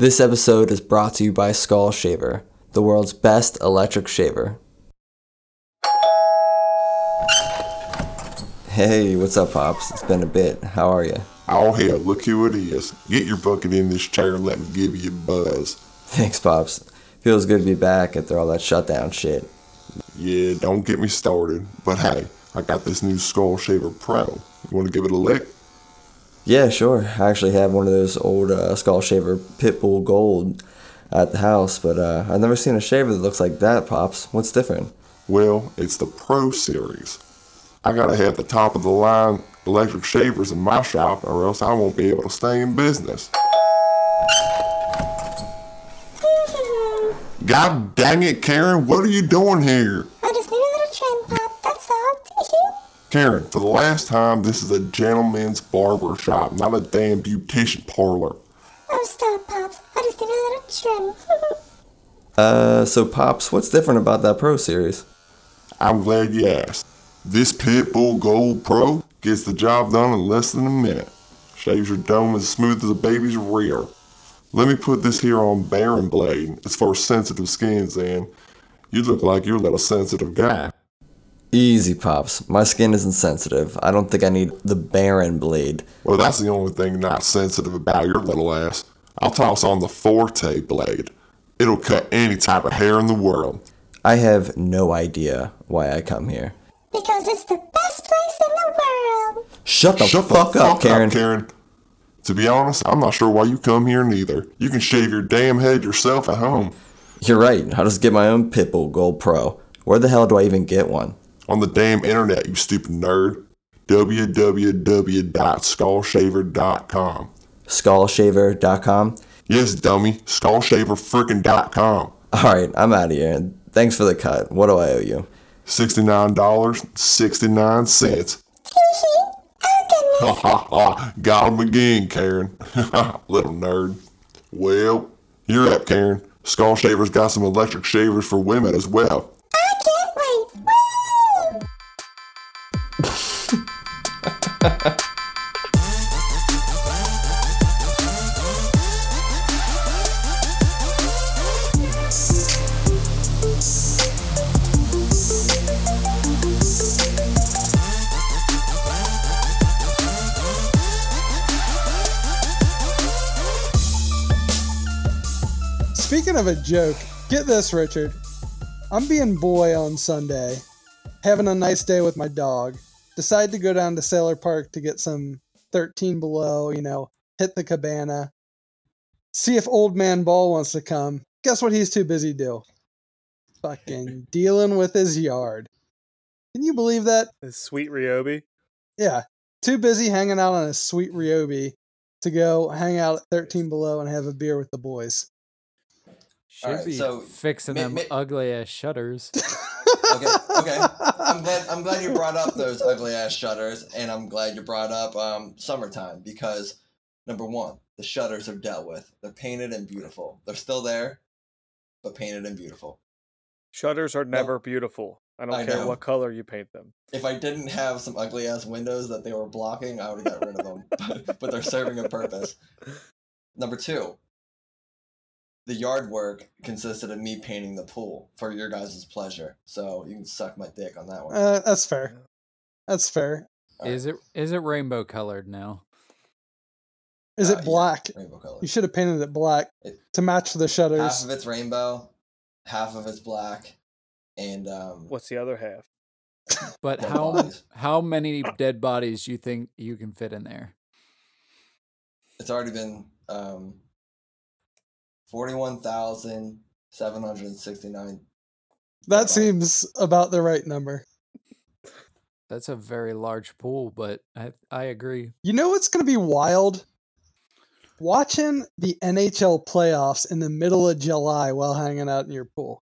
This episode is brought to you by Skull Shaver, the world's best electric shaver. Hey, what's up, Pops? It's been a bit. How are you? Oh hell, look who it is. Get your bucket in this chair and let me give you a buzz. Thanks, Pops. Feels good to be back after all that shutdown shit. Yeah, don't get me started. But hey, I got this new Skull Shaver Pro. You wanna give it a lick? Yeah, sure. I actually have one of those old uh, Skull Shaver Pitbull Gold at the house, but uh, I've never seen a shaver that looks like that, Pops. What's different? Well, it's the Pro Series. I gotta have the top of the line electric shavers in my shop or else I won't be able to stay in business. God dang it, Karen, what are you doing here? I just need a little trim pop, that's all. Karen, for the last time, this is a gentleman's barber shop, not a damn beautician parlor. oh, stop, Pops. I just need a little trim. Uh, so Pops, what's different about that Pro Series? I'm glad you asked. This Pitbull Gold Pro gets the job done in less than a minute. Shaves your dome as smooth as a baby's rear. Let me put this here on Baron Blade. It's for sensitive skins, and you look like you're a little sensitive guy. Easy, Pops. My skin isn't sensitive. I don't think I need the Baron blade. Well, that's the only thing not sensitive about your little ass. I'll toss on the Forte blade. It'll cut any type of hair in the world. I have no idea why I come here. because it's the best place in the world. Shut the Shut fuck, the up, Karen. Karen. To be honest, I'm not sure why you come here neither. You can shave your damn head yourself at home. You're right. I'll just get my own Pitbull Gold Pro. Where the hell do I even get one? On the damn internet, you stupid nerd. www.skullshaver.com. Skullshaver.com. Yes, dummy. Skullshaverfrickin.com. All right, I'm out of here. Thanks for the cut. What do I owe you? $69.69. Ha ha ha. Got him again, Karen. Little nerd. Well, you're up, Karen. Skull Shaver's got some electric shavers for women as well. Speaking of a joke, get this, Richard. I'm being boy on Sunday, having a nice day with my dog. Decide to go down to Sayler Park to get some 13 below, you know, hit the cabana. See if old man Ball wants to come. Guess what he's too busy to? Fucking dealing with his yard. Can you believe that? Is Sweet Ryobi? Yeah. Too busy hanging out on a sweet Ryobi to go hang out at 13 below and have a beer with the boys. Should Alright, be so, fixing ma- them ma- ugly ass shutters. okay, okay. I'm glad. I'm glad you brought up those ugly ass shutters, and I'm glad you brought up um, summertime because number one, the shutters are dealt with. They're painted and beautiful. They're still there, but painted and beautiful. Shutters are never beautiful. I don't I care know. what color you paint them. If I didn't have some ugly ass windows that they were blocking, I would have got rid of them. but they're serving a purpose. Number two, the yard work consisted of me painting the pool for your guys' pleasure. So you can suck my dick on that one. Uh, that's fair. That's fair. is it is it rainbow colored now? Is Uh, it yeah, black? rainbow color. You should have painted it black It- to match the shutters. half of it's rainbow, half of it's black, and um, What's the other half? But how bodies. how many dead bodies do you think you can fit in there? it's already been um, forty-one thousand seven hundred sixty-nine. That seems about the right number. That's a very large pool, but I I agree. You know what's going to be wild? Watching the NHL playoffs in the middle of July while hanging out in your pool.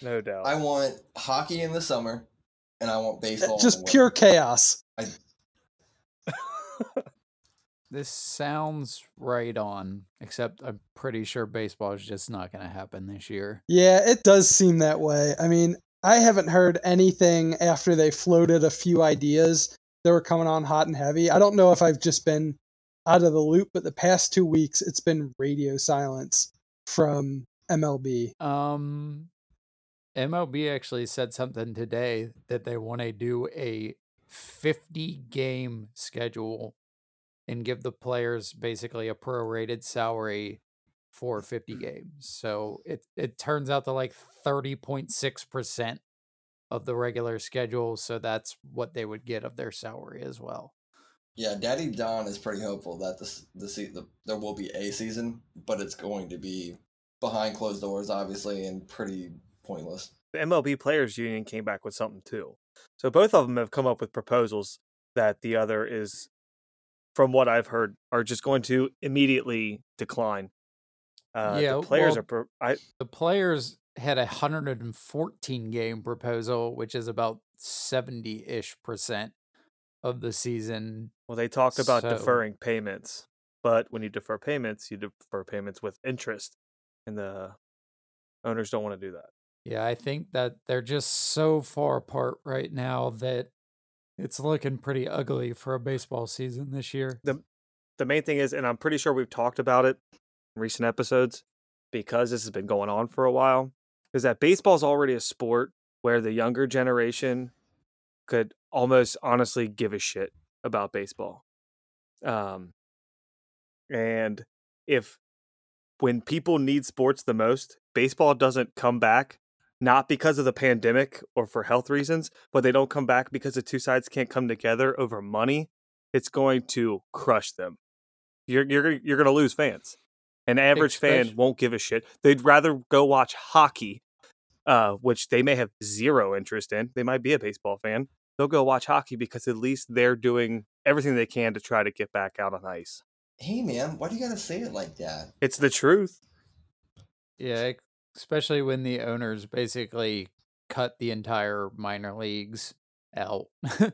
No doubt. I want hockey in the summer, and I want eh, baseball. in the Just pure chaos. This sounds right on, except I'm pretty sure baseball is just not going to happen this year. Yeah, it does seem that way. I mean, I haven't heard anything after they floated a few ideas that were coming on hot and heavy. I don't know if I've just been out of the loop, but the past two weeks it's been radio silence from MLB. Um, MLB actually said something today that they want to do a 50 game schedule and give the players basically a prorated salary for 50 mm-hmm. games. So it it turns out to like 30.6% of the regular schedule, so that's what they would get of their salary as well. Yeah, Daddy Don is pretty hopeful that this the, the there will be a season, but it's going to be behind closed doors, obviously, and pretty pointless. The MLB Players Union came back with something too. So both of them have come up with proposals that the other is, from what I've heard, are just going to immediately decline. Uh, Yeah, the players well- are. Pro- I The players had a 114 game proposal, which is about 70 ish percent of the season. well, they talked about So- deferring payments, but when you defer payments, you defer payments with interest, and the owners don't want to do that. Yeah, I think that they're just so far apart right now that it's looking pretty ugly for a baseball season this year. the the main thing is, and I'm pretty sure we've talked about it in recent episodes because this has been going on for a while, is that baseball is already a sport where the younger generation could almost honestly give a shit about baseball. Um, and if when people need sports the most, baseball doesn't come back, not because of the pandemic or for health reasons, but they don't come back because the two sides can't come together over money. It's going to crush them you're you're gonna- you're going to lose fans. An average fan won't give a shit. They'd rather go watch hockey, uh, which they may have zero interest in. They might be a baseball fan. They'll go watch hockey because at least they're doing everything they can to try to get back out on ice. Hey, man, why do you gotta say it like that? It's the truth. Yeah, ec- especially when the owners basically cut the entire minor leagues out.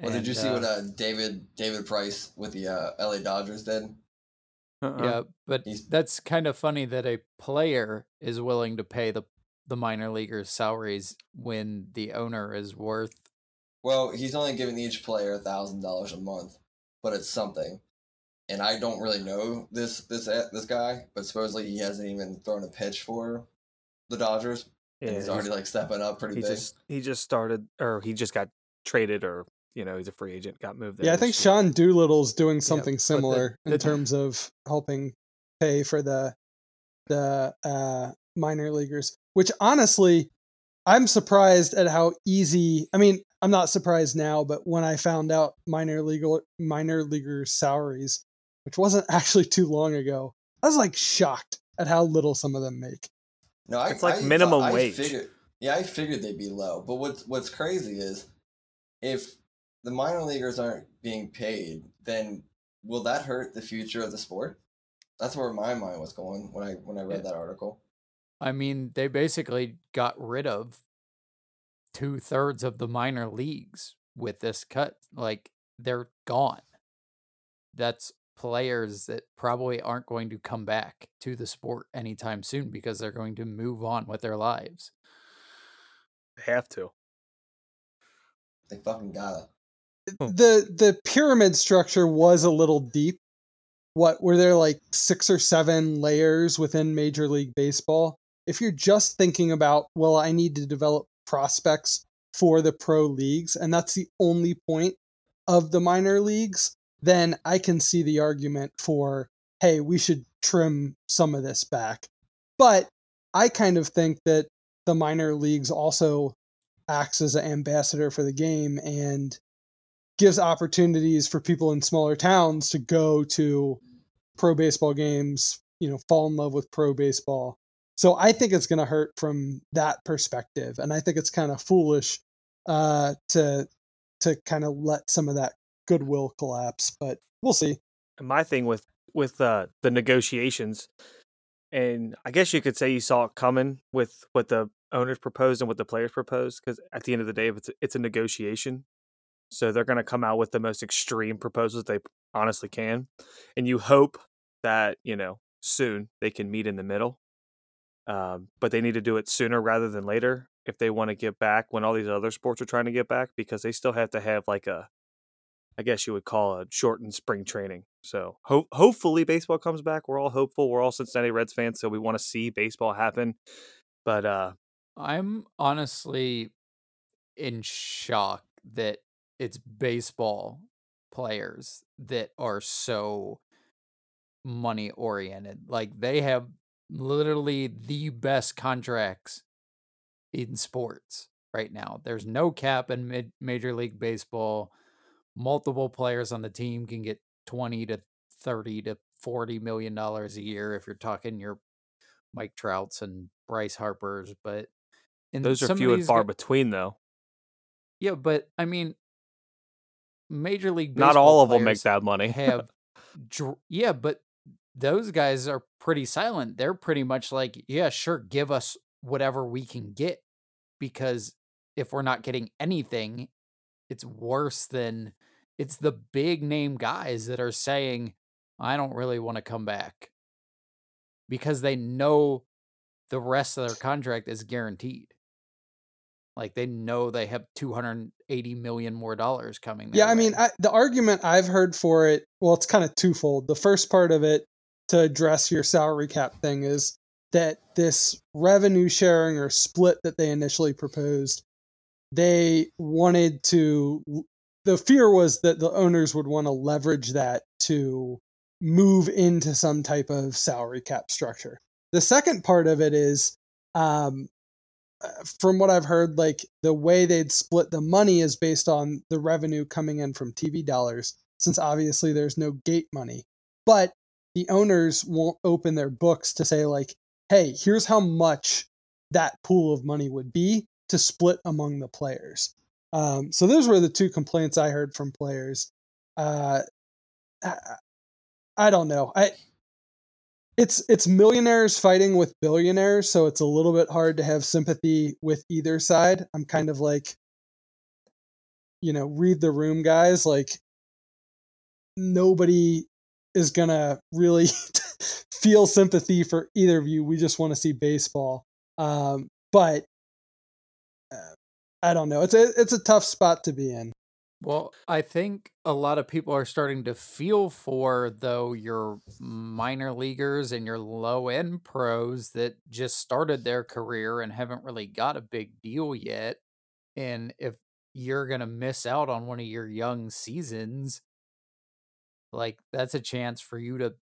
Well, did you And, see what uh, uh, David David Price with the uh, LA Dodgers did? Uh-uh. Yeah, but He's- that's kind of funny that a player is willing to pay the the minor leaguers' salaries when the owner is worth. Well, he's only giving each player a thousand dollars a month, but it's something. And I don't really know this this uh, this guy, but supposedly he hasn't even thrown a pitch for the Dodgers, Yeah, and he's already like stepping up pretty he big. just he just started or he just got traded or you know he's a free agent got moved. Yeah, I think this. Sean Doolittle's doing something the- similar the- in terms of helping pay for the the uh, minor leaguers. Which honestly, I'm surprised at how easy. I mean, I'm not surprised now, but when I found out minor legal minor leaguer salaries, which wasn't actually too long ago, I was like shocked at how little some of them make. No, I, It's like I minimum I wage. Figured, yeah, I figured they'd be low. But what's what's crazy is if the minor leaguers aren't being paid, then will that hurt the future of the sport? That's where my mind was going when I when I read Yeah. that article. I mean, they basically got rid of two thirds of the minor leagues with this cut. Like they're gone. That's players that probably aren't going to come back to the sport anytime soon because they're going to move on with their lives. They have to. They fucking gotta. Hmm. the The pyramid structure was a little deep. What were there like six or seven layers within Major League Baseball? If you're just thinking about, well, I need to develop prospects for the pro leagues, and that's the only point of the minor leagues, then I can see the argument for, hey, we should trim some of this back. But I kind of think that the minor leagues also acts as an ambassador for the game and gives opportunities for people in smaller towns to go to pro baseball games, you know, fall in love with pro baseball. So I think it's going to hurt from that perspective, and I think it's kind of foolish uh, to to kind of let some of that goodwill collapse. But we'll see. My thing with with uh, the negotiations, and I guess you could say you saw it coming with what the owners proposed and what the players proposed, because at the end of the day, it's a, it's a negotiation, so they're going to come out with the most extreme proposals they honestly can, and you hope that you know soon they can meet in the middle. Um, but they need to do it sooner rather than later if they want to get back when all these other sports are trying to get back because they still have to have like a I guess you would call a shortened spring training. So ho- hopefully baseball comes back. We're all hopeful. We're all Cincinnati Reds fans, so we want to see baseball happen. But uh, I'm honestly in shock that it's baseball players that are so money oriented. Like they have literally the best contracts in sports right now. There's no cap in mid- Major League Baseball. Multiple players on the team can get 20 to 30 to 40 million dollars a year if you're talking your Mike Trouts and Bryce Harpers, but those are few and far between, though. Yeah, but I mean Major League Not all of them make that money. have yeah, but those guys are pretty silent. They're pretty much like, yeah, sure, give us whatever we can get because if we're not getting anything, it's worse than it's the big name guys that are saying, I don't really want to come back because they know the rest of their contract is guaranteed. Like they know they have 280 million more dollars coming. Yeah, their I mean. I, the argument I've heard for it, well, it's kind of twofold. The first part of it to address your salary cap thing is that this revenue sharing or split that they initially proposed, they wanted to. The fear was that the owners would want to leverage that to move into some type of salary cap structure. The second part of it is um, uh, from what I've heard, like the way they'd split the money is based on the revenue coming in from TV dollars, since obviously there's no gate money. But the owners won't open their books to say, like, hey, here's how much that pool of money would be to split among the players. Um, so those were the two complaints I heard from players. Uh, I, I don't know. I it's it's millionaires fighting with billionaires, so it's a little bit hard to have sympathy with either side. I'm kind of like, you know, read the room, guys. Like nobody is gonna really feel sympathy for either of you. We just want to see baseball. Um, but I don't know. It's a it's a tough spot to be in. Well, I think a lot of people are starting to feel for though your minor leaguers and your low end pros that just started their career and haven't really got a big deal yet. And if you're going to miss out on one of your young seasons, like that's a chance for you to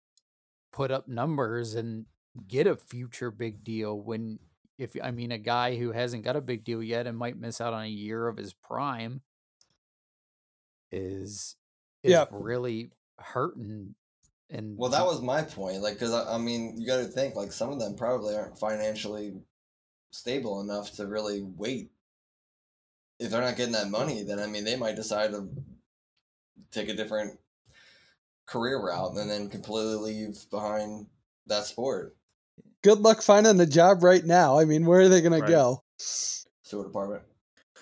put up numbers and get a future big deal when if I mean a guy who hasn't got a big deal yet and might miss out on a year of his prime is is Yeah. really hurting and Well, that was my point. Like, because I, I mean, you got to think like some of them probably aren't financially stable enough to really wait. If they're not getting that money, then I mean, they might decide to take a different career route and then completely leave behind that sport. Good luck finding a job right now. I mean, where are they gonna Right. go? Sewer department.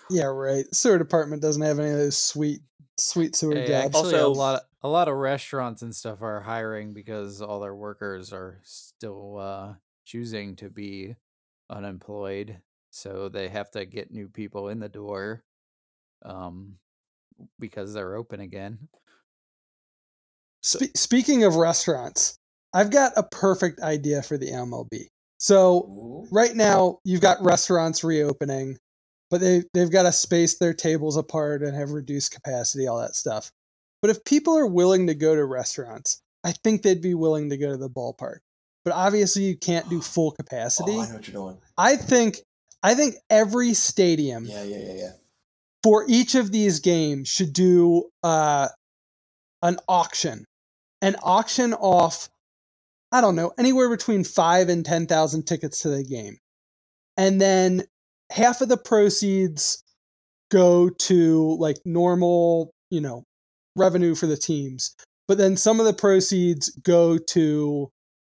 Yeah, right. Sewer department doesn't have any of those sweet, sweet sewer Hey, jobs. actually a Also- lot of, a lot of restaurants and stuff are hiring because all their workers are still uh choosing to be unemployed so they have to get new people in the door um because they're open again Spe- speaking of restaurants, I've got a perfect idea for the MLB. So right now you've got restaurants reopening, but they they've got to space their tables apart and have reduced capacity, all that stuff. But if people are willing to go to restaurants, I think they'd be willing to go to the ballpark. But obviously you can't do full capacity. Oh, I know what you're doing. I think I think every stadium Yeah, yeah, yeah, yeah. for each of these games should do uh, an auction, an auction off. I don't know anywhere between five and ten thousand tickets to the game, and then half of the proceeds go to like normal, you know, revenue for the teams, but then some of the proceeds go to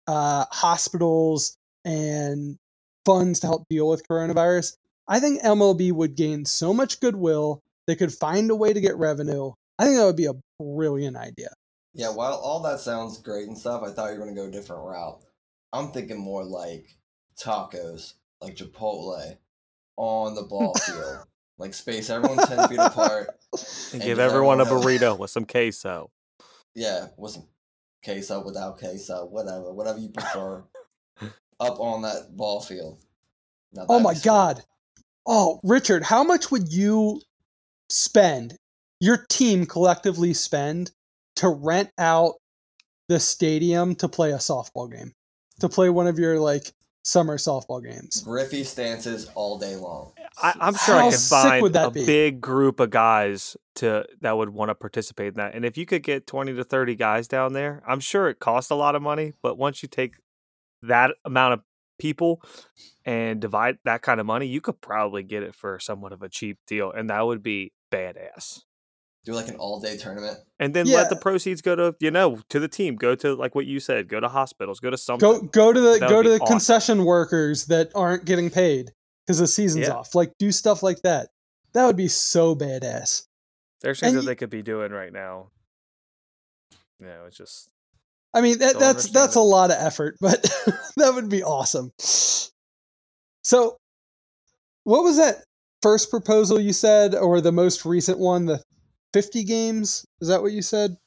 uh, hospitals and funds to help deal with coronavirus. I think MLB would gain so much goodwill. They could find a way to get revenue. I think that would be a brilliant idea. Yeah, while all that sounds great and stuff, I thought you were going to go a different route. I'm thinking more like tacos, like Chipotle on the ball field. Like space everyone ten feet apart. And And give everyone a burrito with some queso. Yeah, with some queso, without queso, whatever, whatever you prefer. up on that ball field. Now Oh my god. Oh, Richard, how much would you spend, your team collectively spend to rent out the stadium to play a softball game? To play one of your like summer softball games. Griffey stances all day long. I, I'm sure How I could find a be? big group of guys to that would want to participate in that. And if you could get 20 to 30 guys down there, I'm sure it costs a lot of money. But once you take that amount of people and divide that kind of money, you could probably get it for somewhat of a cheap deal. And that would be badass. Do like an all day tournament. And then Yeah. let the proceeds go to, you know, to the team, go to like what you said, go to hospitals, go to something. Go go to the That go to the awesome. concession workers that aren't getting paid because the season's Yeah. off. Like do stuff like that. That would be so badass. There's things and that y- they could be doing right now. You know, it's just I mean, that, that's that's it. a lot of effort, but that would be awesome. So, what was that first proposal you said, or the most recent one? The fifty games? Is that what you said?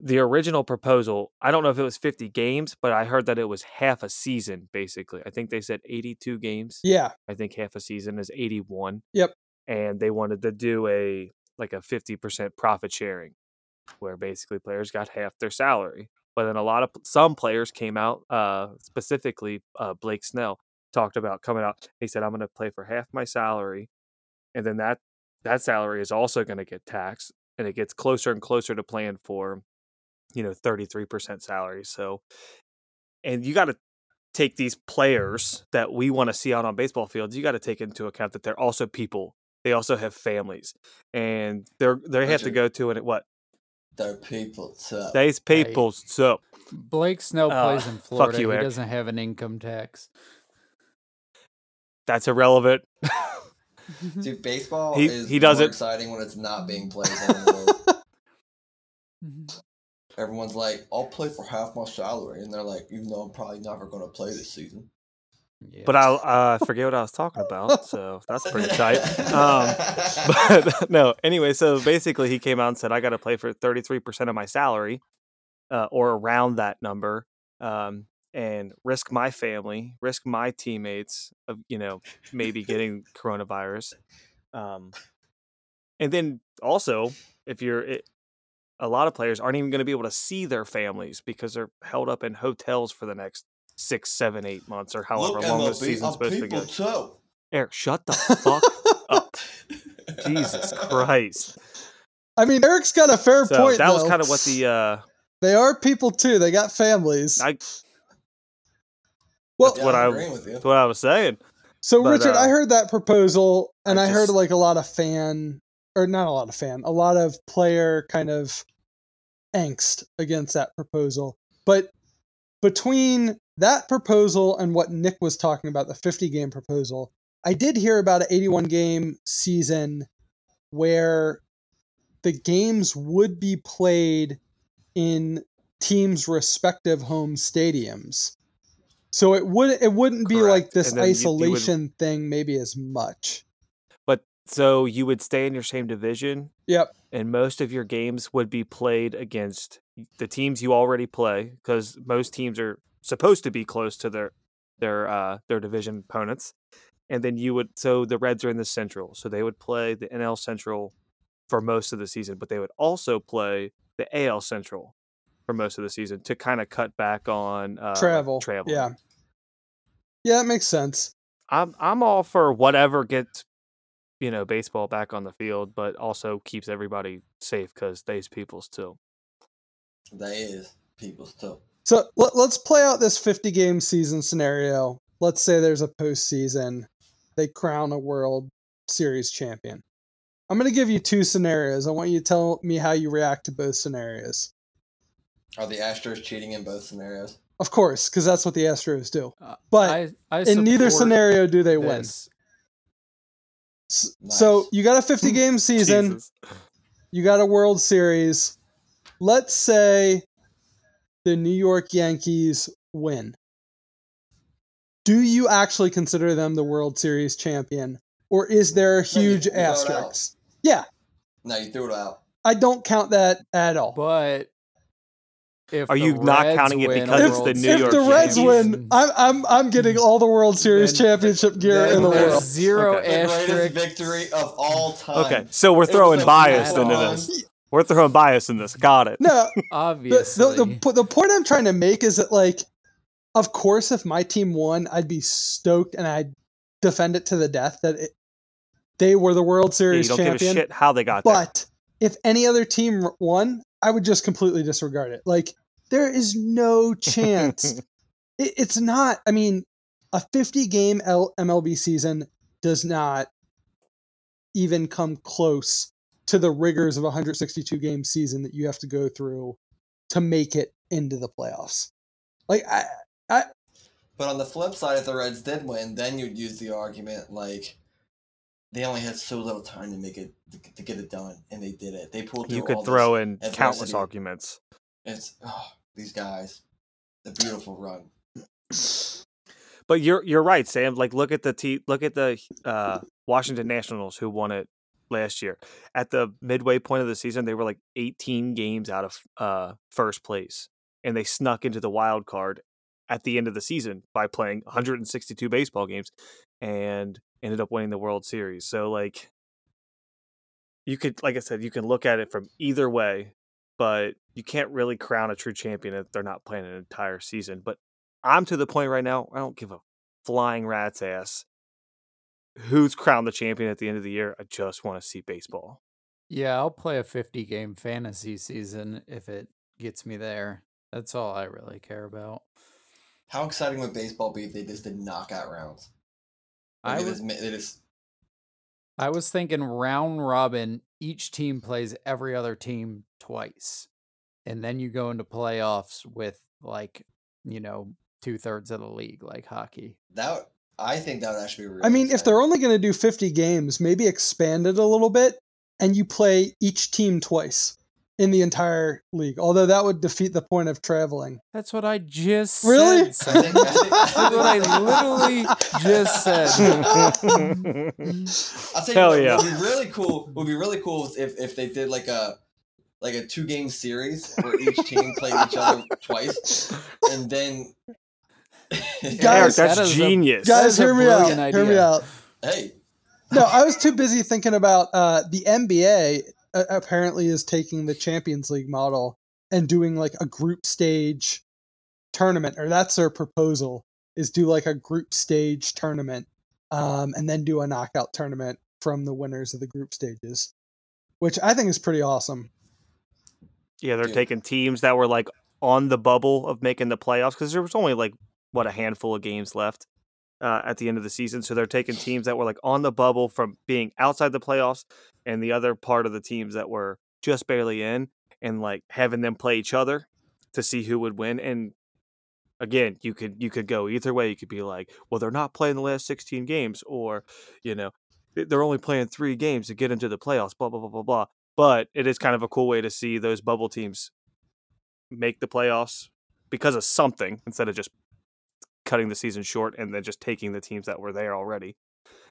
the original proposal, I don't know if it was 50 games, but I heard that it was half a season, basically. I think they said 82 games. Yeah, I think half a season is 81. Yep. And they wanted to do a like a 50% profit sharing where basically players got half their salary. But then a lot of some players came out, uh, specifically uh, Blake Snell talked about coming out. He said, I'm going to play for half my salary. And then that that salary is also going to get taxed and it gets closer and closer to playing for you know 33% salary so and you got to take these players that we want to see out on baseball fields you got to take into account that they're also people they also have families and they're they have to go to and what They're people too. these people so Blake Snell Uh, plays in fuck Florida. you, he Eric. doesn't have an income tax. that's irrelevant Dude, baseball He- is he does more it- exciting when it's not being played. than it is. Everyone's like, "I'll play for half my salary," and they're like, "Even though I'm probably never going to play this season." Yeah. but i'll uh forget what i was talking about so that's pretty tight um but no anyway so basically he came out and said i got to play for 33% of my salary uh, or around that number um, and risk my family risk my teammates of you know maybe getting coronavirus um, and then also if you're it, a lot of players aren't even going to be able to see their families because they're held up in hotels for the next six seven eight months or however Look, long the season's I'm supposed to go too. eric shut the fuck up jesus christ I mean, Eric's got a fair so point. that was kind of what the uh They are people too. They got families. I, well, that's what I'm I- with you. that's what i was saying So But, Richard, uh, I heard that proposal and I I, heard like a lot of fan or not a lot of fan, a lot of player kind of angst against that proposal. But between that proposal and what Nick was talking about, the 50 game proposal, I did hear about an 81 game season where the games would be played in teams' respective home stadiums. So it would it wouldn't be like this then you- you would- isolation thing maybe as much. but so you would stay in your same division Yep. and most of your games would be played against the teams you already play because most teams are supposed to be close to their their uh their division opponents and then you would so the reds are in the central so they would play the nl central for most of the season but they would also play the al central for most of the season to kind of cut back on uh, travel. travel Yeah. Yeah, that makes sense. I'm I'm all for whatever gets you know baseball back on the field, but also keeps everybody safe because these people's too. That is people's too. So let, let's play out this 50 game season scenario. Let's say there's a postseason. They crown a World Series champion. I'm going to give you two scenarios. I want you to tell me how you react to both scenarios. Are the Astros cheating in both scenarios? Of course, because that's what the Astros do. Uh, But I, I in neither scenario do they win. this. S- So you got a 50 game season. You got a World Series. Let's say the New York Yankees win. Do you actually consider them the World Series champion or is there a No, you- huge you throw it out. asterisk? Yeah, No, you threw it out. I don't count that at all. But if Are the you not Reds counting it because it's the World New if York the Reds Yankees. win, I'm I'm I'm getting all the World Series Then- championship gear then in the world. zero Okay. The greatest asterisk. victory of all time. Okay, so we're throwing bias into run. this. We're throwing bias in this. Got it. No, Obviously, the, the, po- the point I'm trying to make is that, like, of course, if my team won, I'd be stoked and I'd defend it to the death that it, they were the World Yeah, you Series don't give a shit how they got there. But if any other team won, I would just completely disregard it. Like, there is no chance. it, it's not, I mean, a 50 game L- MLB season does not even come close to the rigors of a 162 game season that you have to go through to make it into the playoffs. Like, I, I, But on the flip side, if the Reds did win, then you'd use the argument like they only had so little time to make it to, to get it done, and they did it. They pulled. you could throw in countless arguments. It's oh, these guys, the beautiful run. But you're you're right, Sam. Like look at the te- look at the uh, Washington Nationals who won it last year. At the midway point of the season, they were like 18 games out of uh, first place, and they snuck into the wild card at the end of the season by playing 162 baseball games, and ended up winning the World Series. So like, you could, like I said, you can look at it from either way, but you can't really crown a true champion if they're not playing an entire season. But I'm to the point right now. I don't give a flying rat's ass who's crowned the champion at the end of the year. I just want to see baseball. yeah, I'll play a 50 game fantasy season if it gets me there. That's all I really care about. How exciting would baseball be if they just did knockout rounds? Like, I was just, ma- they just I was thinking round robin, each team plays every other team twice. And then you go into playoffs with like, you know, two thirds of the league, like hockey. that. I think that would actually be. Really I mean, if they're only going to do 50 games, maybe expand it a little bit and you play each team twice in the entire league. Although that would defeat the point of traveling. That's what I just Really? said. I think- I think- That's what I literally just said. I'll tell you Hell what yeah. would be really cool. Would be really cool if if they did like a like a two game series where each team played each other twice, and then Guys- that's That is a- genius. That Guys, is a hear me out. brilliant Hear me out. hey, No, I was too busy thinking about uh, the NBA. Uh, apparently, is taking the Champions League model and doing like a group stage tournament, or that's their proposal: is do like a group stage tournament, um, and then do a knockout tournament from the winners of the group stages, which I think is pretty awesome. Yeah, they're Dude. taking teams that were like on the bubble of making the playoffs because there was only like what a handful of games left uh, at the end of the season. So they're taking teams that were like on the bubble from being outside the playoffs, and the other part of the teams that were just barely in, and like having them play each other to see who would win. And again, you could you could go either way. You could be like, well, they're not playing the last sixteen games, or you know, "They- they're only playing three games to get into the playoffs. Blah blah blah blah blah but it is kind of a cool way to see those bubble teams make the playoffs because of something instead of just cutting the season short and then just taking the teams that were there already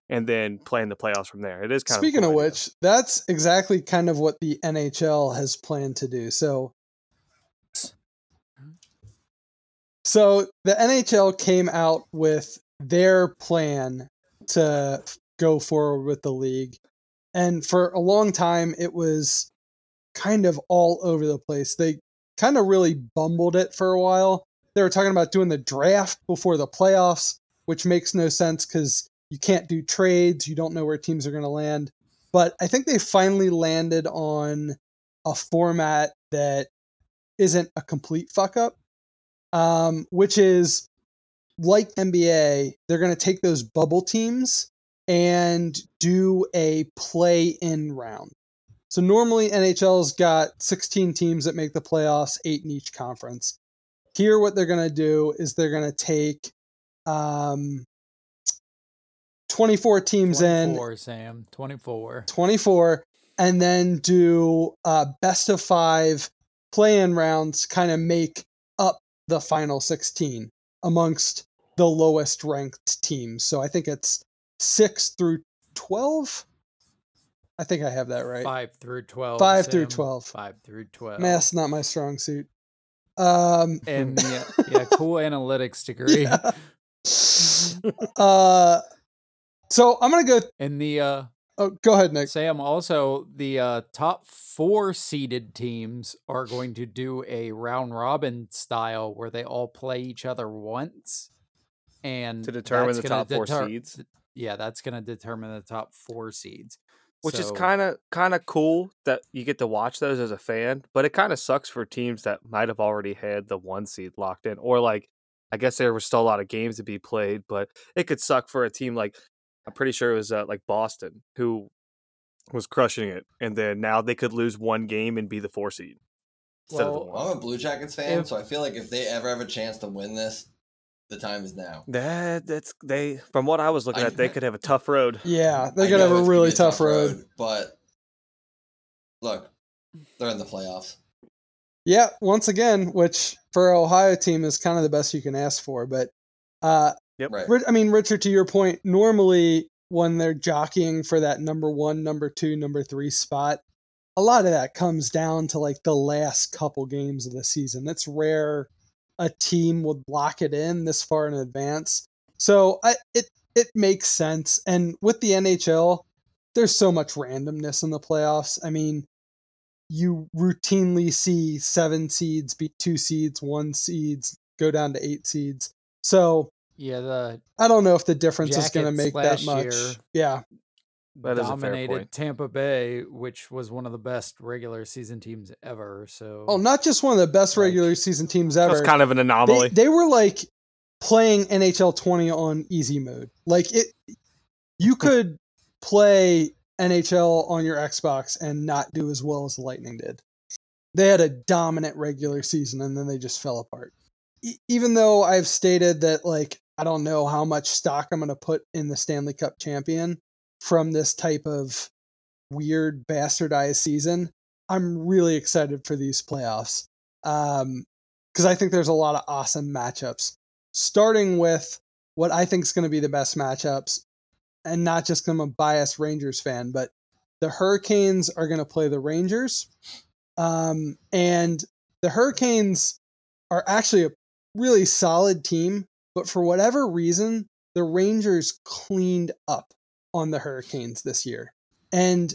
and then playing the playoffs from there. It is kind Speaking of of cool idea. which, that's exactly kind of what the NHL has planned to do. So, so the NHL came out with their plan to go forward with the league, and for a long time, it was kind of all over the place. They kind of really bumbled it for a while. They were talking about doing the draft before the playoffs, which makes no sense because you can't do trades. You don't know where teams are going to land. But I think they finally landed on a format that isn't a complete fuck up, um, which is like NBA, they're going to take those bubble teams and do a play in round. So normally NHL's got 16 teams that make the playoffs, eight in each conference. Here, what they're going to do is they're going to take um, 24 teams in 24, Sam. 24. 24 and then do uh, best of five play-in rounds kind of make up the final 16 amongst the lowest ranked teams so i think it's 6 through 12. I think I have that right. Five through twelve. Five through 12. Five through twelve. Math's not my strong suit. Um, And yeah, yeah, cool analytics degree. yeah. uh, so I'm gonna go. And the uh Oh, go ahead, Nick. Sam, also the uh, top four seeded teams are going to do a round robin style where they all play each other once, and To determine that's the gonna top four seeds? Yeah, that's going to determine the top four seeds. Which is kind of kind of cool that you get to watch those as a fan but it kind of sucks for teams that might have already had the one seed locked in or like i guess there were still a lot of games to be played but it could suck for a team like i'm pretty sure it was uh, like boston who was crushing it and then now they could lose one game and be the four seed instead of the Well, I'm a Blue Jackets fan, If- so I feel like if they ever have a chance to win this, the time is now. that that's they from what i was looking I- at they could have a tough road Yeah, they're I gonna have a really be tough, road. But look, they're in the playoffs. Yeah, once again, which for an Ohio team is kind of the best you can ask for. But uh, Yep. Right. I mean, Richard, to your point, normally when they're jockeying for that number one, number two, number three spot, a lot of that comes down to like the last couple games of the season. That's rare a team would lock it in this far in advance. So I, it it makes sense. And with the NHL, there's so much randomness in the playoffs. I mean, you routinely see seven seeds beat two seeds, one seeds go down to eight seeds. So yeah, the I don't know if the difference is going to make that much. year Yeah, That is a fair dominated. Tampa Bay, which was one of the best regular season teams ever. So Oh, not just one of the best Like- regular season teams ever. that's kind of an they, anomaly they were like playing NHL 20 on easy mode. Like it, you hmm. could play NHL on your Xbox and not do as well as the Lightning did. They had a dominant regular season and then they just fell apart. E- even though I've stated that, like, I don't know how much stock I'm going to put in the Stanley Cup champion from this type of weird bastardized season, I'm really excited for these playoffs. Um, because I think there's a lot of awesome matchups. Starting with what I think is going to be the best matchups, and not just 'cause I'm a biased Rangers fan, but the Hurricanes are going to play the Rangers, um, and the Hurricanes are actually a really solid team, but for whatever reason, the Rangers cleaned up on the Hurricanes this year, and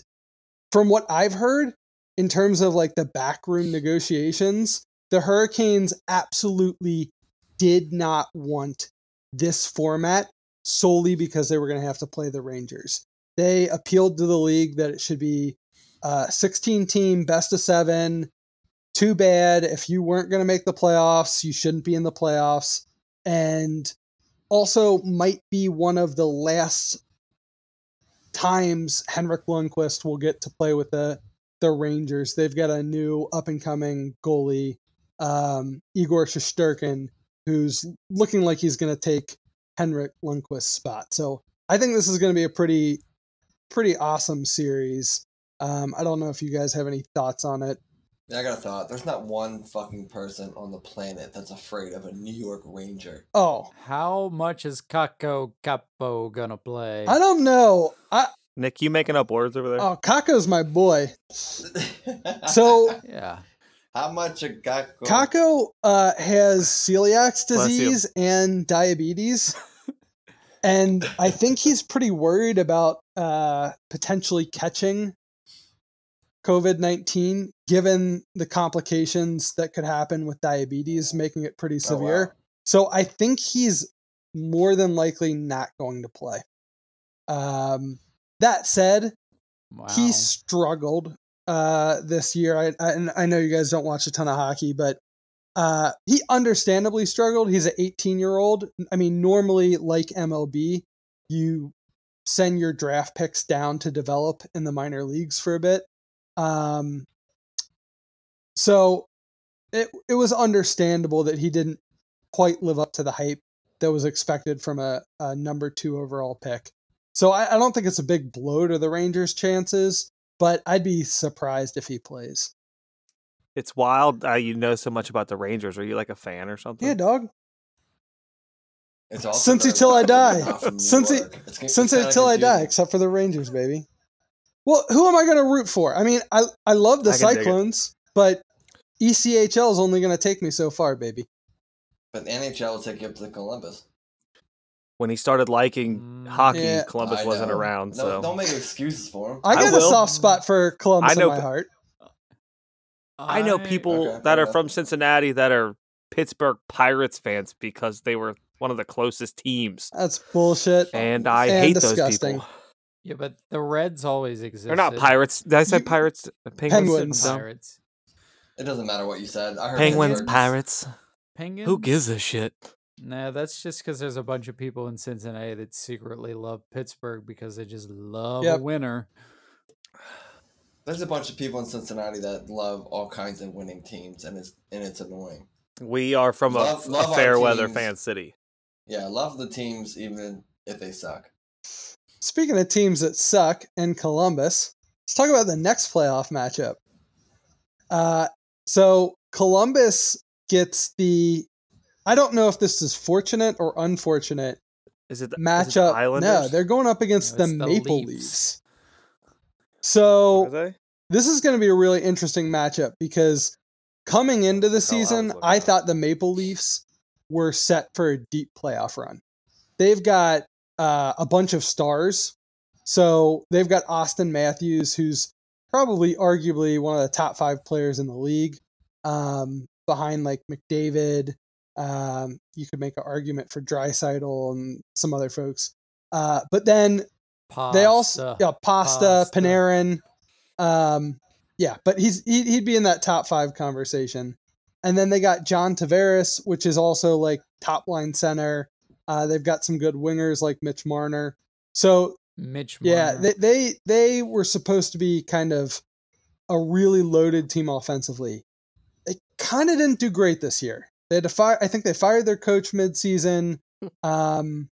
from what I've heard, in terms of like the backroom negotiations, the Hurricanes absolutely did not want this format solely because they were going to have to play the Rangers. They appealed to the league that it should be uh, 16 team, best of seven. Too bad if you weren't going to make the playoffs, you shouldn't be in the playoffs. And also might be one of the last times Henrik Lundqvist will get to play with the the Rangers. They've got a new up and coming goalie, um, Igor Shesterkin, who's looking like he's going to take Henrik Lundqvist's spot. So I think this is going to be a pretty pretty awesome series. Um, I don't know if you guys have any thoughts on it. Yeah, I got a thought. There's not one fucking person on the planet that's afraid of a New York Ranger. Oh, how much is Kakko Capo gonna play? I don't know. I nick you making up words over there oh Kakko's my boy. So yeah, how much a Gakko? Kakko uh, has celiac disease and diabetes, and I think he's pretty worried about uh, potentially catching COVID nineteen, given the complications that could happen with diabetes, making it pretty Oh, wow. severe. So I think he's more than likely not going to play. Um, that said, wow. he struggled uh this year I, I and i know you guys don't watch a ton of hockey but uh he understandably struggled he's an 18 year old i mean normally like mlb you send your draft picks down to develop in the minor leagues for a bit um so it it was understandable that he didn't quite live up to the hype that was expected from a, a number two overall pick so I, I don't think it's a big blow to the Rangers' chances, but I'd be surprised if he plays. it's wild uh, you know so much about the rangers are you like a fan or something Yeah, dog. It's also Cincy till I die. you're not Cincy- It's, it's Since kinda until I die, except for the Rangers, baby. Well, who am I going to root for? I mean, I I love the I can dig it. Cyclones, but ECHL is only going to take me so far, baby. But the NHL will take you up to Columbus. When he started liking Mm, hockey, yeah. Columbus I wasn't know. around. No, So don't make excuses for him. I I got a soft spot for Columbus I know in my heart. I know people Okay, that are fair from. Cincinnati that are Pittsburgh Pirates fans because they were one of the closest teams, That's bullshit. and I And hate disgusting. those people. Yeah, but the Reds always exist. They're not pirates. Did I say pirates? Penguins. Penguins. I'm dumb. Pirates. It doesn't matter what you said. I heard Penguins, pirates. Penguins. Who gives a shit? Nah, that's just because there's a bunch of people in Cincinnati that secretly love Pittsburgh because they just love Yep. a winner. There's a bunch of people in Cincinnati that love all kinds of winning teams, and it's and it's annoying. We are from Love- a, love a fair weather fan city. Yeah, love the teams even if they suck. Speaking of teams that suck in Columbus, let's talk about the next playoff matchup. Uh, so Columbus gets the. I don't know if this is fortunate or unfortunate Is it the is it the matchup. No, they're going up against No, the the Maple Leafs. Leafs. So this is going to be a really interesting matchup because coming into the That's how I season, I thought the Maple Leafs were set for a deep playoff run. They've got uh, a bunch of stars. So they've got Auston Matthews, who's probably arguably one of the top five players in the league, um, behind like McDavid. Um, you could make an argument for Draisaitl and some other folks. Uh, but then they also Pasta. yeah, pasta, Pasta. Panarin. Um, yeah, but he's he, he'd be in that top five conversation. And then they got John Tavares, which is also like top line center. Uh, they've got some good wingers like Mitch Marner. So Mitch. yeah, they, they they were supposed to be kind of a really loaded team offensively. They kind of didn't do great this year. They had to fire. I think they fired their coach midseason. Um,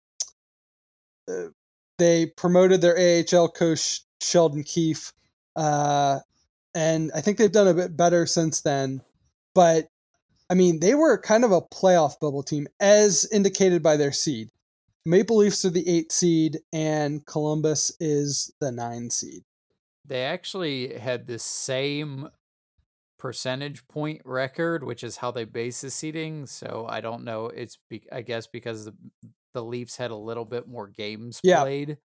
uh, they promoted their AHL coach Sheldon Keefe, uh, and I think they've done a bit better since then. But I mean, they were kind of a playoff bubble team, as indicated by their seed. Maple Leafs are the eight seed, and Columbus is the nine seed. They actually had the same percentage point record, which is how they base the seating. So I don't know. It's be- I guess because the the Leafs had a little bit more games Yeah. played,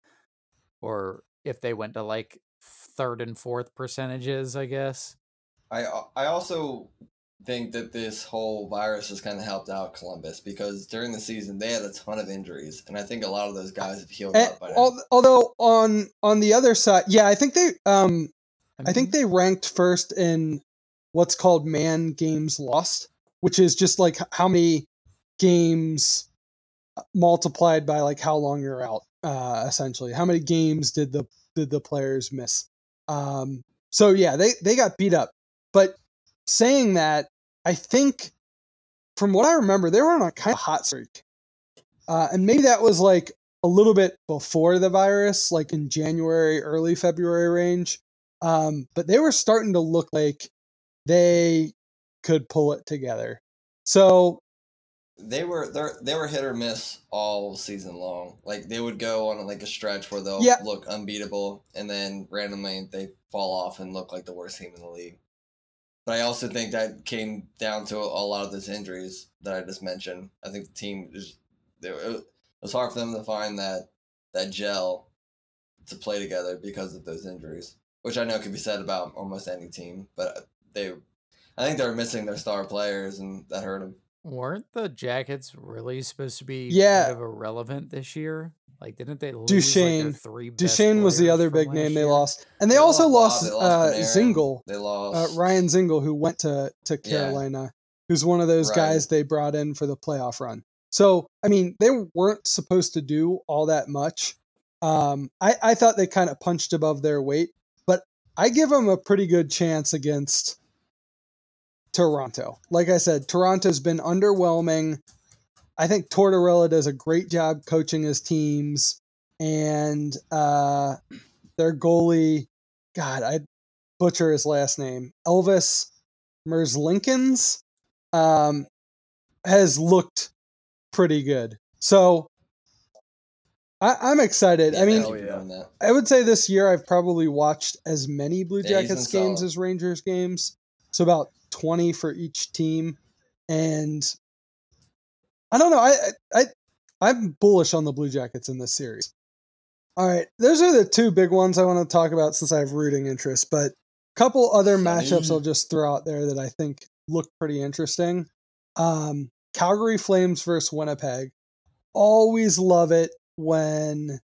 or if they went to like third and fourth percentages, I guess. I I also think that this whole virus has kind of helped out Columbus because during the season they had a ton of injuries, and I think a lot of those guys have healed And, up by now. although on on the other side, yeah, I think they um I think they ranked first in what's called man games lost, which is just like how many games uh, multiplied by like how long you're out, uh, essentially. How many games did the did the players miss? Um, so yeah, they they got beat up. But saying that, I think from what I remember, they were on a kind of hot streak, uh, and maybe that was like a little bit before the virus, like in January, early February range. Um, but they were starting to look like they could pull it together. So they were they they were hit or miss all season long. Like they would go on like a stretch where they'll Yeah. look unbeatable, and then randomly they fall off and look like the worst team in the league. But I also think that came down to a lot of those injuries that I just mentioned. I think the team is they it was hard for them to find that that gel to play together because of those injuries, which I know can be said about almost any team. But they, I think they were missing their star players, and that hurt them. weren't the Jackets really supposed to be Yeah. kind of irrelevant this year? Like, didn't they lose Duchene- like, their three? best Duchene was the other big name last they lost, and they, also Bob, lost, they uh, Dzingel, They uh, lost Ryan Dzingel, who went to to Yeah. Carolina, who's one of those Right. guys they brought in for the playoff run. So I mean, they weren't supposed to do all that much. Um, I I thought they kind of punched above their weight, but I give them a pretty good chance against Toronto. Like I said, Toronto's been underwhelming. I think Tortorella does a great job coaching his teams, and uh, their goalie, God, I butcher his last name, Elvis Merzlikins, um, has looked pretty good. So I, I'm excited. I mean, thank you for yeah. I would say this year I've probably watched as many Blue Yeah, Jackets games solid. as Rangers games. So about 20 for each team. And I don't know. I I I'm bullish on the Blue Jackets in this series. All right, those are the two big ones I want to talk about since I have rooting interest, but a couple other matchups I'll just throw out there that I think look pretty interesting. Um, Calgary Flames versus Winnipeg. Always love it when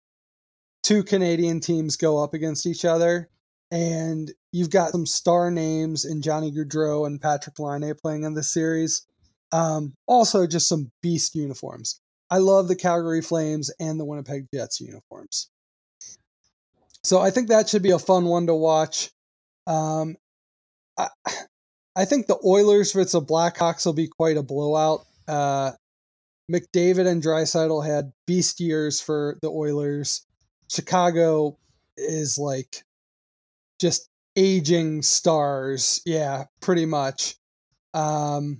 two Canadian teams go up against each other, and you've got some star names in Johnny Gaudreau and Patrik Laine playing in this series. Um, also, just some beast uniforms. I love the Calgary Flames and the Winnipeg Jets uniforms. So I think that should be a fun one to watch. Um, I, I think the Oilers versus the Blackhawks will be quite a blowout. Uh, McDavid and Draisaitl had beast years for the Oilers. Chicago is like just aging stars. Yeah, pretty much. Um,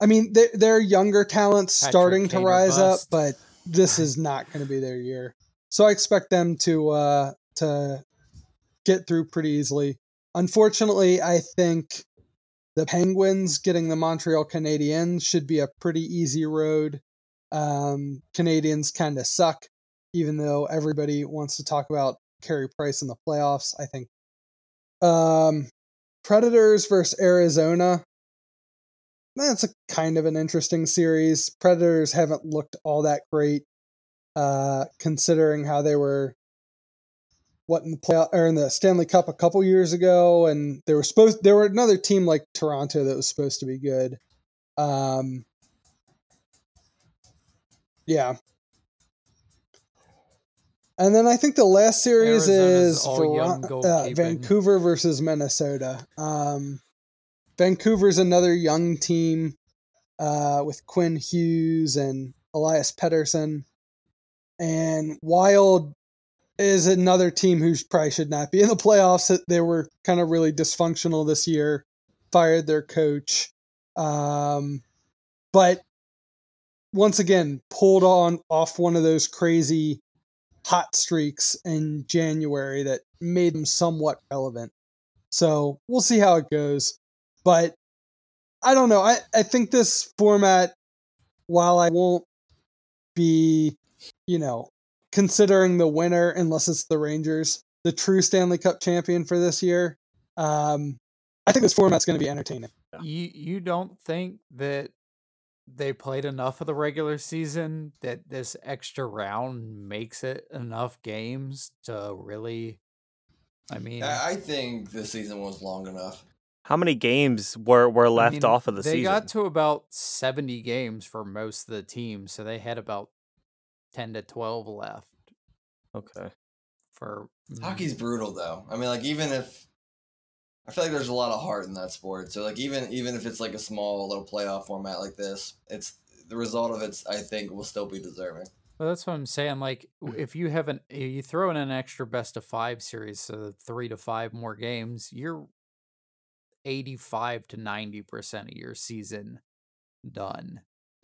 I mean, they, they're younger talents Patrick starting to rise up, but this is not going to be their year. So I expect them to uh, to get through pretty easily. Unfortunately, I think the Penguins getting the Montreal Canadiens should be a pretty easy road. Um, Canadians kind of suck, even though everybody wants to talk about Carey Price in the playoffs. I think um, Predators versus Arizona. That's a kind of an interesting series. Predators haven't looked all that great, uh, considering how they were what in the play or in the Stanley Cup a couple years ago, and they were supposed there were another team like Toronto that was supposed to be good. Um, yeah. And then I think the last series Arizona's is all uh. Vancouver versus Minnesota. Um, Vancouver's another young team uh, with Quinn Hughes and Elias Pettersson. And Wild is another team who probably should not be in the playoffs. They were kind of really dysfunctional this year, fired their coach. Um, but once again, pulled on off one of those crazy hot streaks in January that made them somewhat relevant. So we'll see how it goes. But I don't know. I, I think this format, while I won't be, you know, considering the winner unless it's the Rangers, the true Stanley Cup champion for this year, um, I think this format's going to be entertaining. You you don't think that they played enough of the regular season that this extra round makes it enough games to really I mean I I think the season was long enough. How many games were were I left mean, off of the they season? They got to about 70 games for most of the teams, so they had about 10 to 12 left okay. for mm, Hockey's brutal though. I mean, like even if I feel like there's a lot of heart in that sport. So like even even if it's like a small little playoff format like this, it's the result of it. I think will still be deserving. Well, that's what I'm saying. Like, if you have an, you throw in an extra best of five series, so three to five more games, you're 85 to 90% of your season done.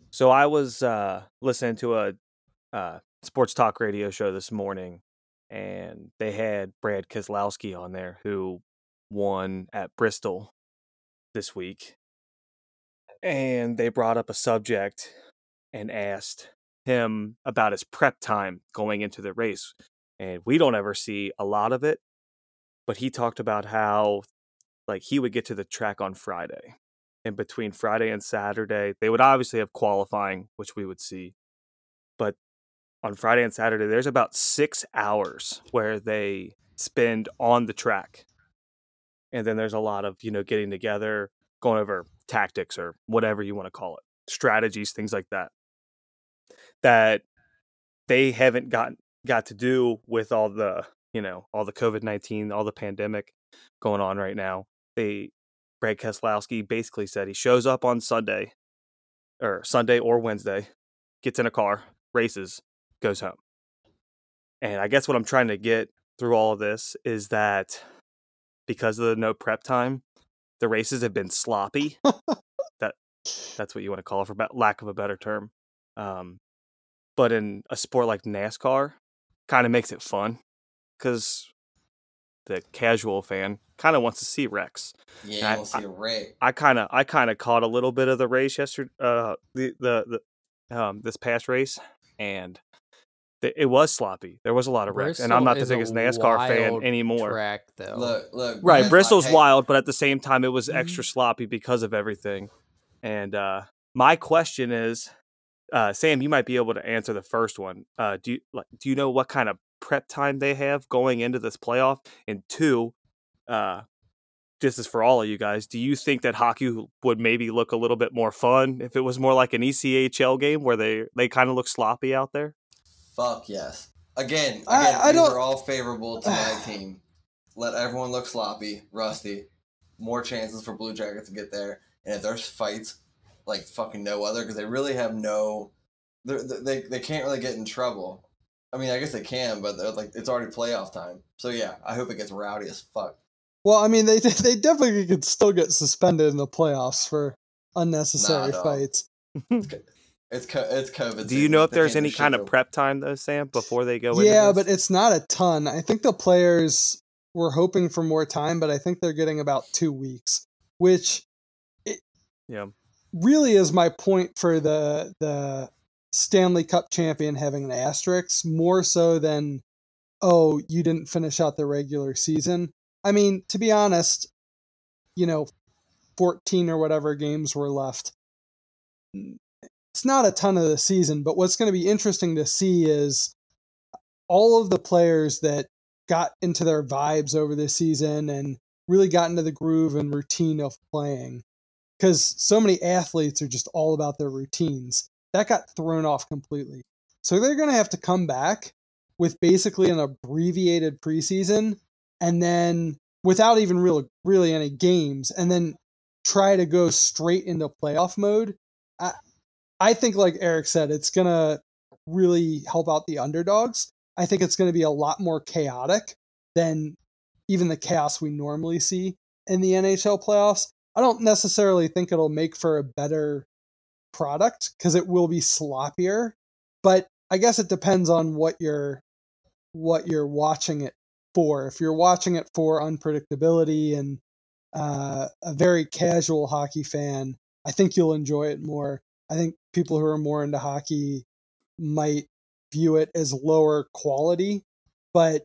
So I was uh, listening to a uh, sports talk radio show this morning, and they had Brad Keselowski on there, who won at Bristol this week. And they brought up a subject and asked him about his prep time going into the race. And we don't ever see a lot of it, but he talked about how like he would get to the track on Friday. And between Friday and Saturday, they would obviously have qualifying, which we would see. But on Friday and Saturday, there's about six hours where they spend on the track. And then there's a lot of, you know, getting together, going over tactics or whatever you want to call it, strategies, things like that. That they haven't got got to do with all the, you know, all the COVID nineteen, all the pandemic going on right now. They Brad Keselowski basically said he shows up on Sunday or Sunday or Wednesday, gets in a car, races, goes home. And I guess what I'm trying to get through all of this is that because of the no prep time, the races have been sloppy. that that's what you want to call it for lack of a better term. Um, but in a sport like NASCAR, kind of makes it fun because the casual fan kind of wants to see wrecks. Yeah, I- you will see a Ray. I kind of I kind of caught a little bit of the race yesterday, uh, the the the um this past race, and th- it was sloppy. There was a lot of wrecks, and I'm not the biggest NASCAR fan anymore. Track though. Look, look. Right, Bristol- Bristol's hey, wild, but at the same time, it was Mhm. extra sloppy because of everything. And uh, my question is, uh, Sam, you might be able to answer the first one. Uh, do you like? Do you know what kind of prep time they have going into this playoff? And two, uh, this is for all of you guys. Do you think that hockey would maybe look a little bit more fun if it was more like an ECHL game where they they kind of look sloppy out there? Fuck yes. Again, again, I- I these don't- are all favorable to my team. Let everyone look sloppy, rusty. More chances for Blue Jackets to get there. And if there's fights like fucking no other, because they really have no, they're- they they can't really get in trouble. I mean, I guess they can, but they're like it's already playoff time. So yeah, I hope it gets rowdy as fuck. Well, I mean, they they definitely could still get suspended in the playoffs for unnecessary no. fights. It's co- it's COVID. Do you know if there's any do kind of prep time though, Sam, before they go? into Yeah, this? but it's not a ton. I think the players were hoping for more time, but I think they're getting about two weeks, which yeah. really is my point for the the Stanley Cup champion having an asterisk more so than oh you didn't finish out the regular season. I mean, to be honest, you know, 14 or whatever games were left. It's not a ton of the season, but what's going to be interesting to see is all of the players that got into their vibes over the season and really got into the groove and routine of playing because so many athletes are just all about their routines. That got thrown off completely. So they're going to have to come back with basically an abbreviated preseason and then without even real really any games and then try to go straight into playoff mode. I I think like Eric said it's going to really help out the underdogs. I think it's going to be a lot more chaotic than even the chaos we normally see in the NHL playoffs. I don't necessarily think it'll make for a better product because it will be sloppier, but I guess it depends on what you're what you're watching it for. If you're watching it for unpredictability and uh, a very casual hockey fan, I think you'll enjoy it more. I think people who are more into hockey might view it as lower quality, but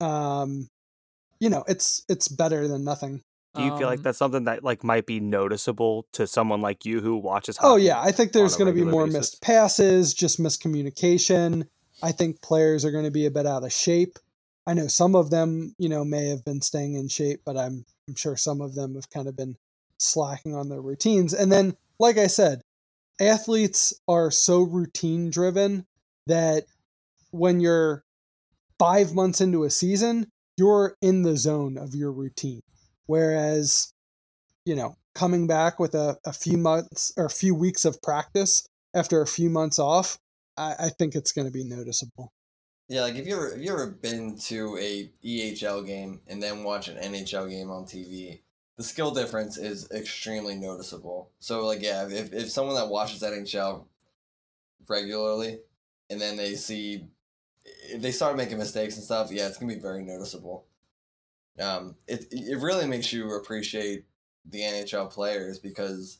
um, you know, it's it's better than nothing. Do you feel like Um, that's something that like might be noticeable to someone like you who watches? Oh yeah, I think there's going to be more basis. missed passes, just miscommunication. I think players are going to be a bit out of shape. I know some of them, you know, may have been staying in shape, but I'm I'm sure some of them have kind of been slacking on their routines. And then, like I said, athletes are so routine driven that when you're five months into a season, you're in the zone of your routine. Whereas, you know, coming back with a, a few months or a few weeks of practice after a few months off, I, I think it's going to be noticeable. Yeah, like if you ever if you ever been to a EHL game and then watch an NHL game on TV, the skill difference is extremely noticeable. So like yeah, if if someone that watches NHL regularly and then they see if they start making mistakes and stuff, yeah, it's gonna be very noticeable. Um, it it really makes you appreciate the NHL players because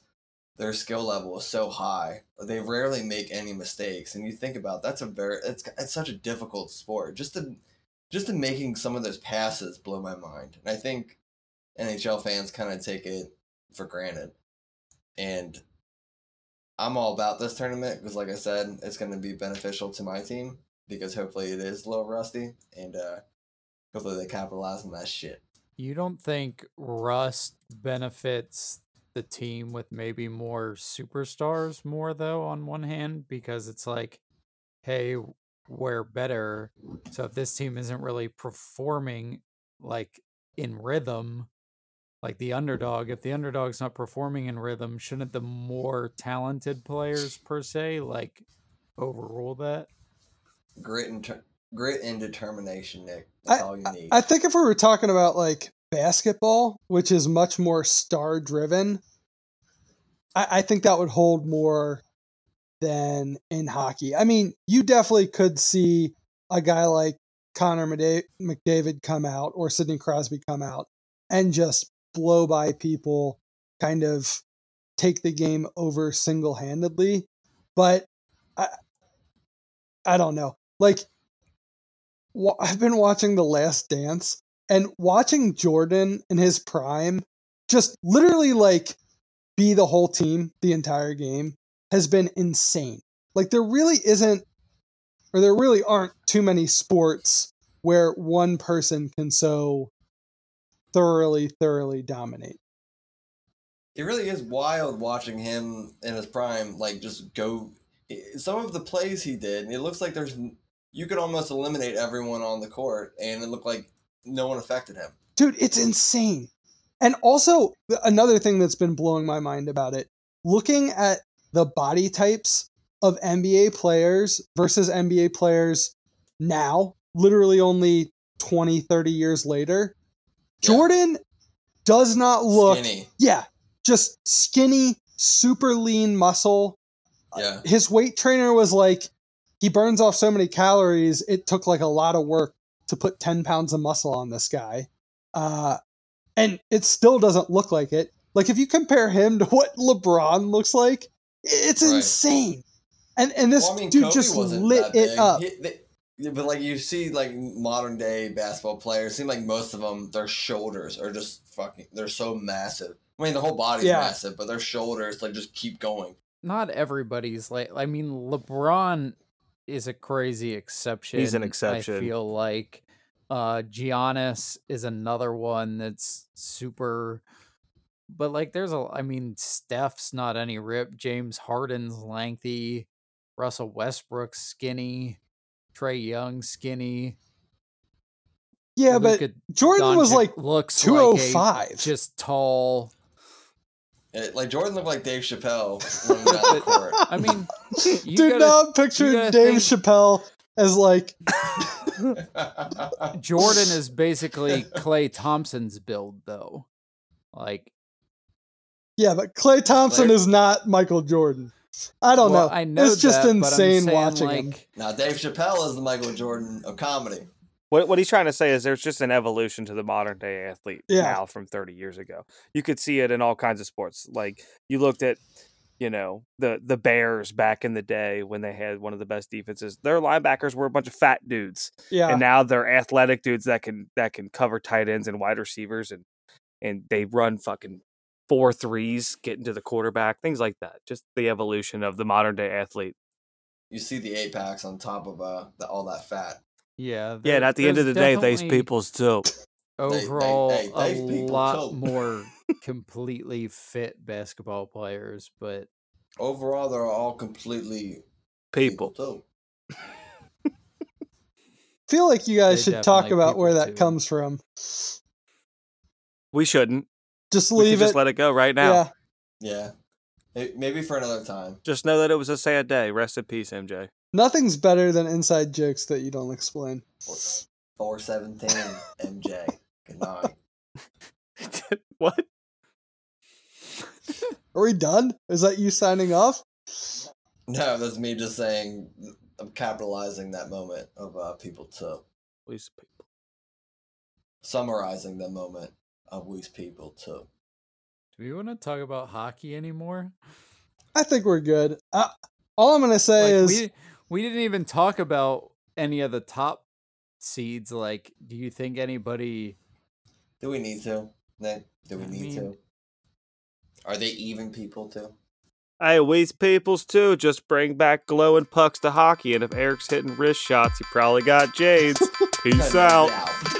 their skill level is so high. They rarely make any mistakes, and you think about that's a very it's it's such a difficult sport. Just to just to making some of those passes blow my mind, and I think NHL fans kind of take it for granted. And I'm all about this tournament because, like I said, it's going to be beneficial to my team because hopefully it is a little rusty, and uh, hopefully they capitalize on that shit. You don't think rust benefits the team with maybe more superstars more though on one hand? Because it's like hey we're better. So if this team isn't really performing like in rhythm like the underdog if the underdog's not performing in rhythm shouldn't the more talented players per se like overrule that? Grit and ter- grit and determination, Nick. That's I- all you need. I think if we were talking about like basketball, which is much more star driven, I, I think that would hold more than in hockey. I mean, you definitely could see a guy like Connor McDavid come out or Sidney Crosby come out and just blow by people, kind of take the game over single handedly. But I, I don't know. Like, I've been watching The Last Dance and watching Jordan in his prime just literally like be the whole team the entire game has been insane. Like, there really isn't, or there really aren't too many sports where one person can so thoroughly, thoroughly dominate. It really is wild watching him in his prime, like just go. Some of the plays he did, it looks like there's you could almost eliminate everyone on the court, and it looked like no one affected him. dude it's insane and also another thing that's been blowing my mind about it looking at the body types of nba players versus nba players now literally only 20 30 years later Yeah. jordan does not look Skinny, yeah just skinny super lean muscle yeah. his weight trainer was like he burns off so many calories it took like a lot of work to put 10 pounds of muscle on this guy uh, and it still doesn't look like it like if you compare him to what lebron looks like it's Right. insane and and this Well, I mean, dude Kobe just lit it up He- they- but like you see, like modern day basketball players, seem like most of them, their shoulders are just fucking. They're so massive. I mean, the whole body's Yeah. massive, but their shoulders like just keep going. Not everybody's like. I mean, LeBron is a crazy exception. He's an exception. I feel like uh Giannis is another one that's super. But like, there's a. I mean, Steph's not any rip. James Harden's lengthy. Russell Westbrook's skinny. Trae Young skinny. yeah but Luka jordan was like looks like a 205 just tall. It, like Jordan looked like Dave Chappelle running down the court. I mean, you do gotta- not picture gotta dave think- chappelle as like Jordan is basically Klay Thompson's build, though. Like, yeah but klay thompson Clay- is not michael jordan i don't well, know I know it's just that, but I'm insane watching like, him now Dave Chappelle is the Michael Jordan of comedy. What what he's trying to say is there's just an evolution to the modern day athlete Yeah. now from 30 years ago. You could see it in all kinds of sports. Like you looked at, you know, the the Bears back in the day when they had one of the best defenses. Their linebackers were a bunch of fat dudes, Yeah. and now they're athletic dudes that can that can cover tight ends and wide receivers, and and they run fucking four threes, getting to the quarterback, things like that. Just the evolution of the modern day athlete. You see the eight packs on top of uh the, all that fat. Yeah. Yeah, and at the end of the day, these definitely people's too. they- overall hey, a lot too. more completely fit basketball players, but Overall, they're all completely People. too. feel like you guys They should talk about where that too. comes from. We shouldn't. Just We should leave just it. let it go right now. Yeah. Yeah. Maybe for another time. Just know that it was a sad day. Rest in peace, MJ. Nothing's better than inside jokes that you don't explain. Four seventeen MJ. Good night. what? Are we done? Is that you signing off? No, that's me just saying. I'm capitalizing that moment of uh, people to. Please, people. Summarizing the moment of we's people too. do we want to talk about hockey anymore? I think we're good. Uh, all I'm gonna say Like, is we we didn't even talk about any of the top seeds. Like, do you think anybody? Do we need to? Nick? Do we I need mean- to? Are they even people too? Hey, we's peoples too. Just bring back glowing pucks to hockey, and if Eric's hitting wrist shots, he probably got Jades. Peace out. Out.